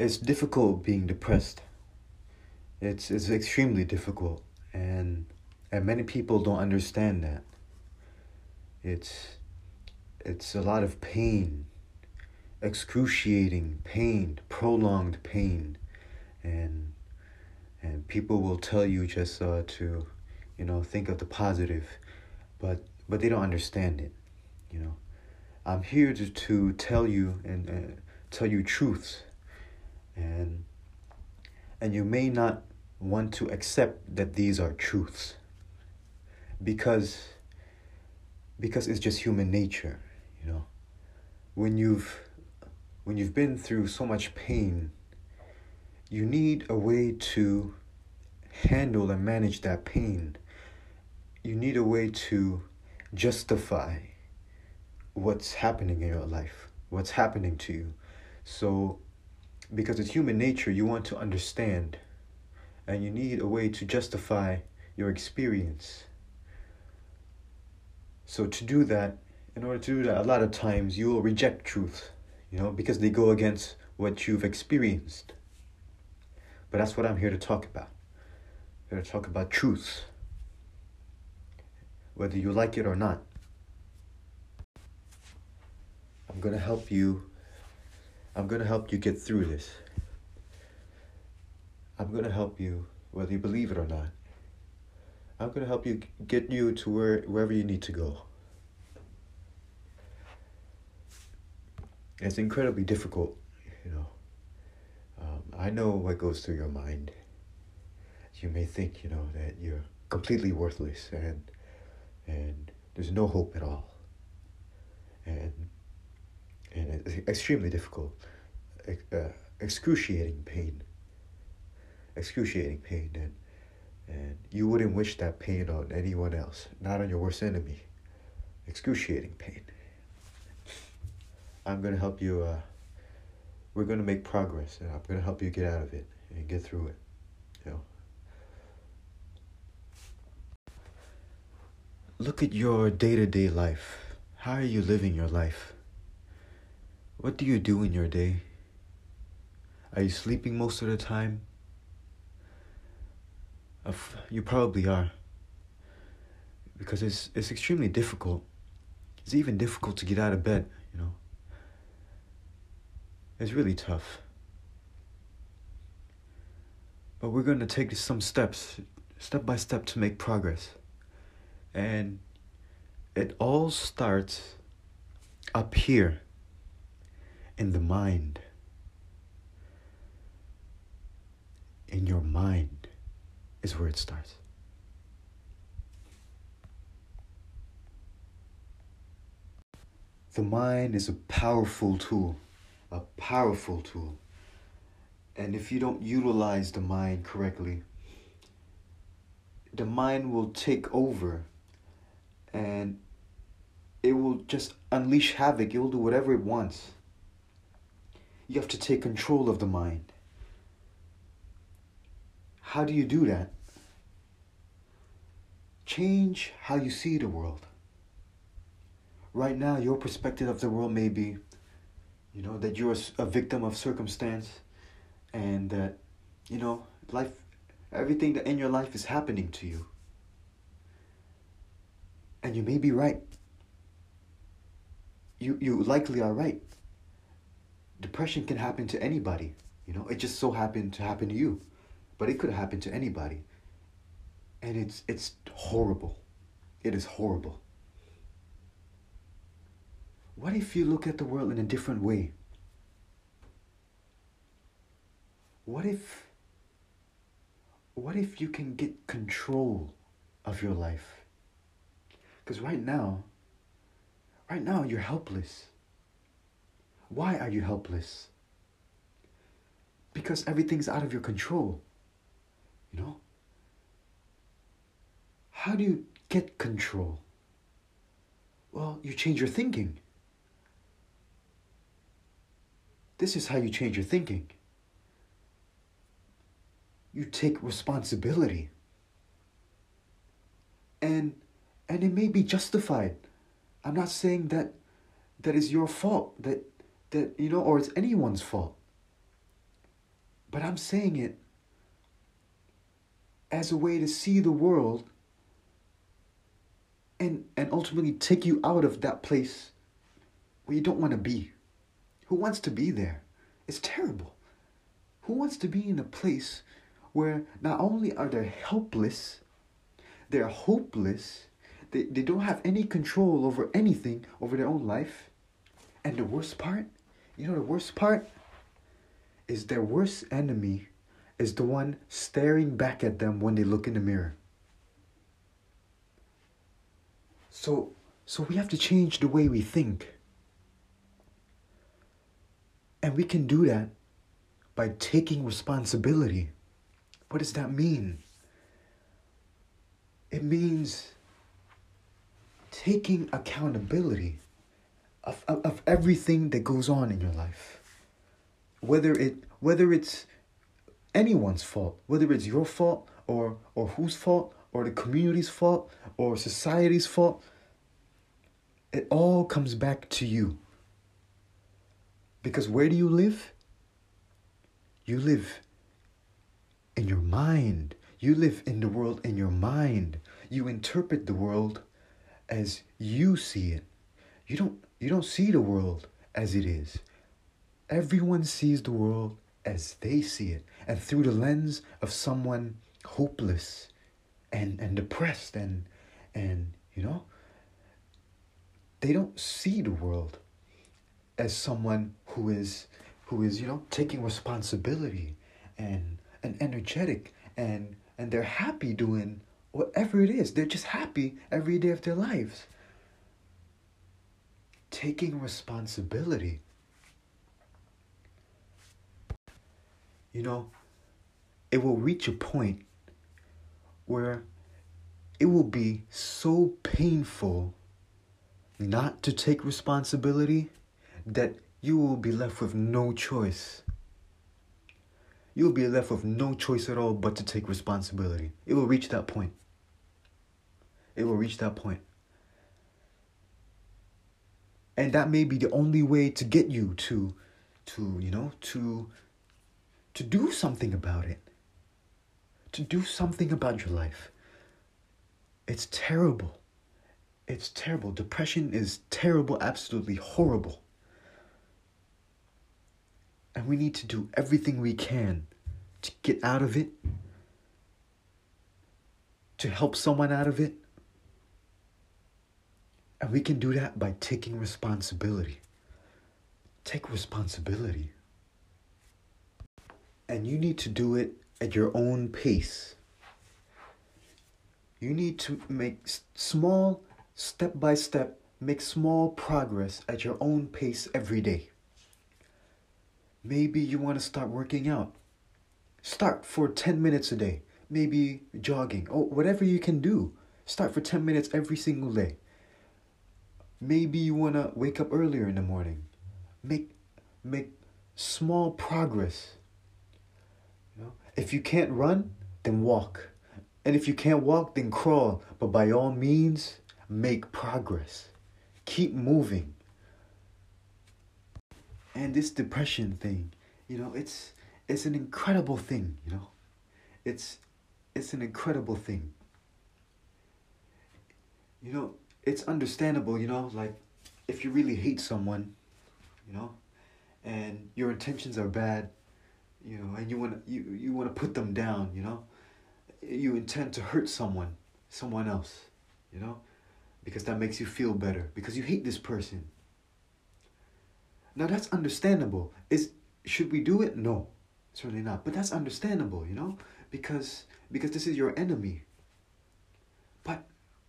it's difficult being depressed. It's it's extremely difficult and and many people don't understand that. It's it's a lot of pain, excruciating pain, prolonged pain, and and people will tell you just uh, to, you know, think of the positive, but but they don't understand it, you know. I'm here to to tell you and uh, tell you truths, and and you may not want to accept that these are truths. Because because it's just human nature you know. When you've when you've been through so much pain you need a way to handle and manage that pain. You need a way to justify what's happening in your life what's happening to you. So because it's human nature you want to understand and you need a way to justify your experience so to do that, in order to do that, a lot of times you will reject truth, you know, because they go against what you've experienced. But that's what I'm here to talk about. I'm here to talk about truth, whether you like it or not. I'm gonna help you. I'm gonna help you get through this. I'm gonna help you, whether you believe it or not. I'm going to help you get you to where wherever you need to go. It's incredibly difficult, you know. Um, I know what goes through your mind. You may think, you know, that you're completely worthless and and there's no hope at all. And and it's extremely difficult, uh, excruciating pain. Excruciating pain and and you wouldn't wish that pain on anyone else, not on your worst enemy. Excruciating pain. I'm to help you. Uh, we're to make progress, and I'm to help you get out of it and get through it. You know. Look at your day to day life. How are you living your life? What do you do in your day? Are you sleeping most of the time? Uh, you probably are. Because it's it's extremely difficult. It's even difficult to get out of bed, you know. It's really tough. But we're going to take some steps, step by step, to make progress. And it all starts up here in the mind. In your mind is where it starts. The mind is a powerful tool, a powerful tool. And if you don't utilize the mind correctly, the mind will take over and it will just unleash havoc. It will do whatever it wants. You have to take control of the mind. How do you do that? Change how you see the world. Right now, your perspective of the world may be, you know, that you're a victim of circumstance and that, you know, life, everything that in your life is happening to you. And you may be right. You, you likely are right. Depression can happen to anybody. You know, it just so happened to happen to you but it could happen to anybody. And it's it's horrible. It is horrible. What if you look at the world in a different way? What if what if you can get control of your life? Because right now, right now you're helpless. Why are you helpless? Because everything's out of your control. You know? How do you get control? Well, you change your thinking. This is how you change your thinking. You take responsibility. And and it may be justified. I'm not saying that that is your fault, that that you know, or it's anyone's fault. but I'm saying it as a way to see the world and and ultimately take you out of that place where you don't want to be. Who wants to be there? It's terrible. Who wants to be in a place where not only are they helpless, they're hopeless, they, they don't have any control over anything, over their own life. And the worst part, you know, the worst part is their worst enemy is the one staring back at them when they look in the mirror. So, so we have to change the way we think. And we can do that by taking responsibility. What does that mean? It means taking accountability of, of, of everything that goes on in your life. Whether it whether it's anyone's fault, whether it's your fault or or whose fault or the community's fault or society's fault, it all comes back to you. Because where do you live? You live in your mind. You live in the world in your mind. You interpret the world as you see it. You don't you don't see the world as it is. Everyone sees the world as they see it and through the lens of someone hopeless and and depressed and and you know they don't see the world as someone who is who is you know taking responsibility and and energetic and and they're happy doing whatever it is they're just happy every day of their lives taking responsibility you know it will reach a point where it will be so painful not to take responsibility that you will be left with no choice. You will be left with no choice at all but to take responsibility. It will reach that point. It will reach that point. And that may be the only way to get you to to, you know, to to do something about it. To do something about your life. It's terrible. It's terrible. Depression is terrible, absolutely horrible. And we need to do everything we can to get out of it, to help someone out of it. And we can do that by taking responsibility. Take responsibility. And you need to do it at your own pace. You need to make small step by step, make small progress at your own pace every day. Maybe you want to start working out. Start for 10 minutes a day, maybe jogging, or whatever you can do. Start for 10 minutes every single day. Maybe you want to wake up earlier in the morning. Make make small progress. You know, if you can't run, then walk. And if you can't walk, then crawl. But by all means, make progress. Keep moving. And this depression thing, you know, it's it's an incredible thing, you know. It's it's an incredible thing. You know, it's understandable, you know, like if you really hate someone, you know, and your intentions are bad, you know, and you want you, you want to put them down, you know. You intend to hurt someone, someone else, you know because that makes you feel better because you hate this person. Now that's understandable. Is should we do it? No, certainly not. But that's understandable, you know, because because this is your enemy.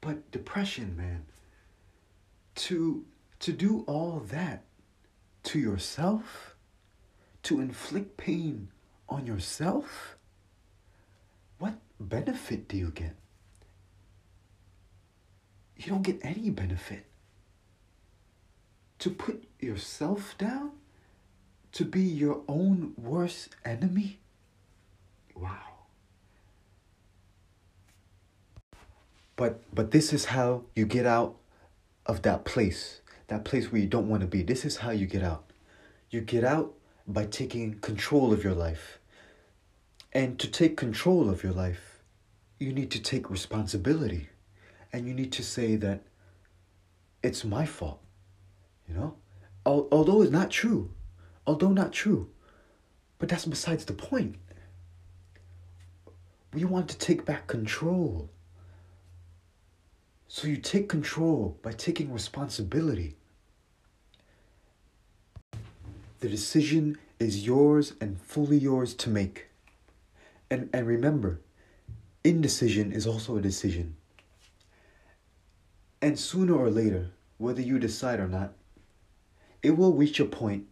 But depression, man. To to do all that to yourself, to inflict pain on yourself, what benefit do you get? you don't get any benefit. To put yourself down, to be your own worst enemy, wow. But but this is how you get out of that place, that place where you don't want to be. This is how you get out. You get out by taking control of your life, And to take control of your life, you need to take responsibility. And you need to say that it's my fault. You know? Although it's not true. Although not true. But that's besides the point. We want to take back control. So you take control by taking responsibility. The decision is yours and fully yours to make. And, and remember, indecision is also a decision. And sooner or later, whether you decide or not, it will reach a point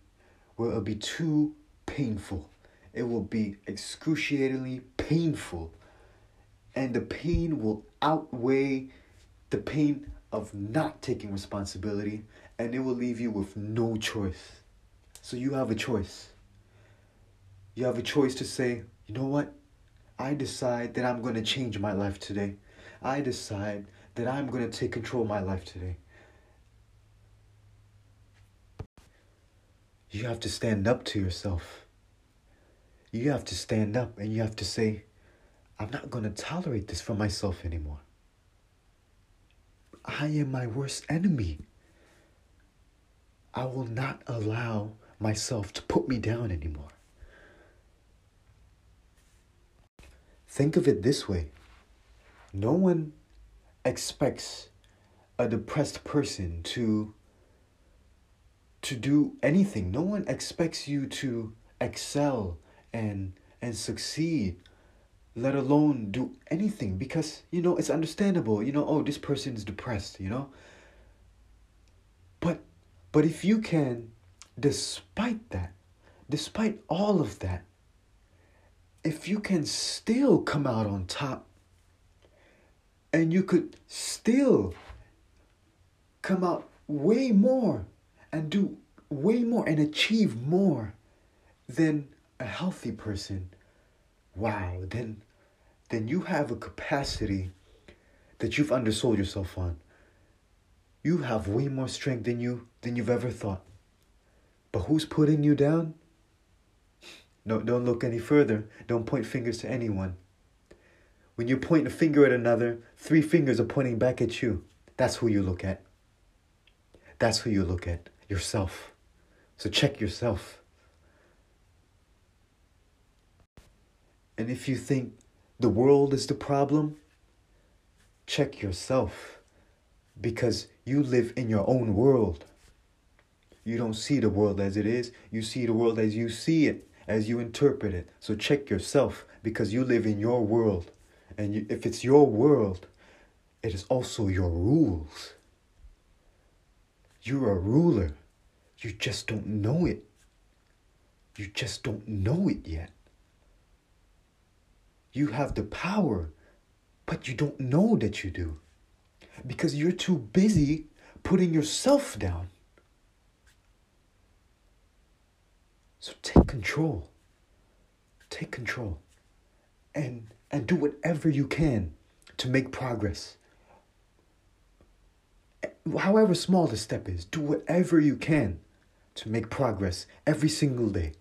where it'll be too painful. It will be excruciatingly painful. And the pain will outweigh the pain of not taking responsibility, and it will leave you with no choice. So you have a choice. You have a choice to say, you know what? I decide that I'm going to change my life today. I decide that I'm going to take control of my life today. You have to stand up to yourself. You have to stand up and you have to say, I'm not going to tolerate this for myself anymore. I am my worst enemy. I will not allow myself to put me down anymore. Think of it this way no one expects a depressed person to to do anything. No one expects you to excel and and succeed, let alone do anything because you know it's understandable. You know, oh, this person is depressed, you know? But but if you can despite that, despite all of that, if you can still come out on top and you could still come out way more and do way more and achieve more than a healthy person, wow, then then you have a capacity that you've undersold yourself on. You have way more strength than you than you've ever thought. But who's putting you down? No, don't look any further. Don't point fingers to anyone. When you point a finger at another, three fingers are pointing back at you. That's who you look at. That's who you look at yourself. So check yourself. And if you think the world is the problem, check yourself because you live in your own world. You don't see the world as it is, you see the world as you see it, as you interpret it. So check yourself because you live in your world. And you, if it's your world, it is also your rules. You're a ruler. You just don't know it. You just don't know it yet. You have the power, but you don't know that you do because you're too busy putting yourself down. So take control. Take control. And and do whatever you can to make progress however small the step is, do whatever you can to make progress every single day.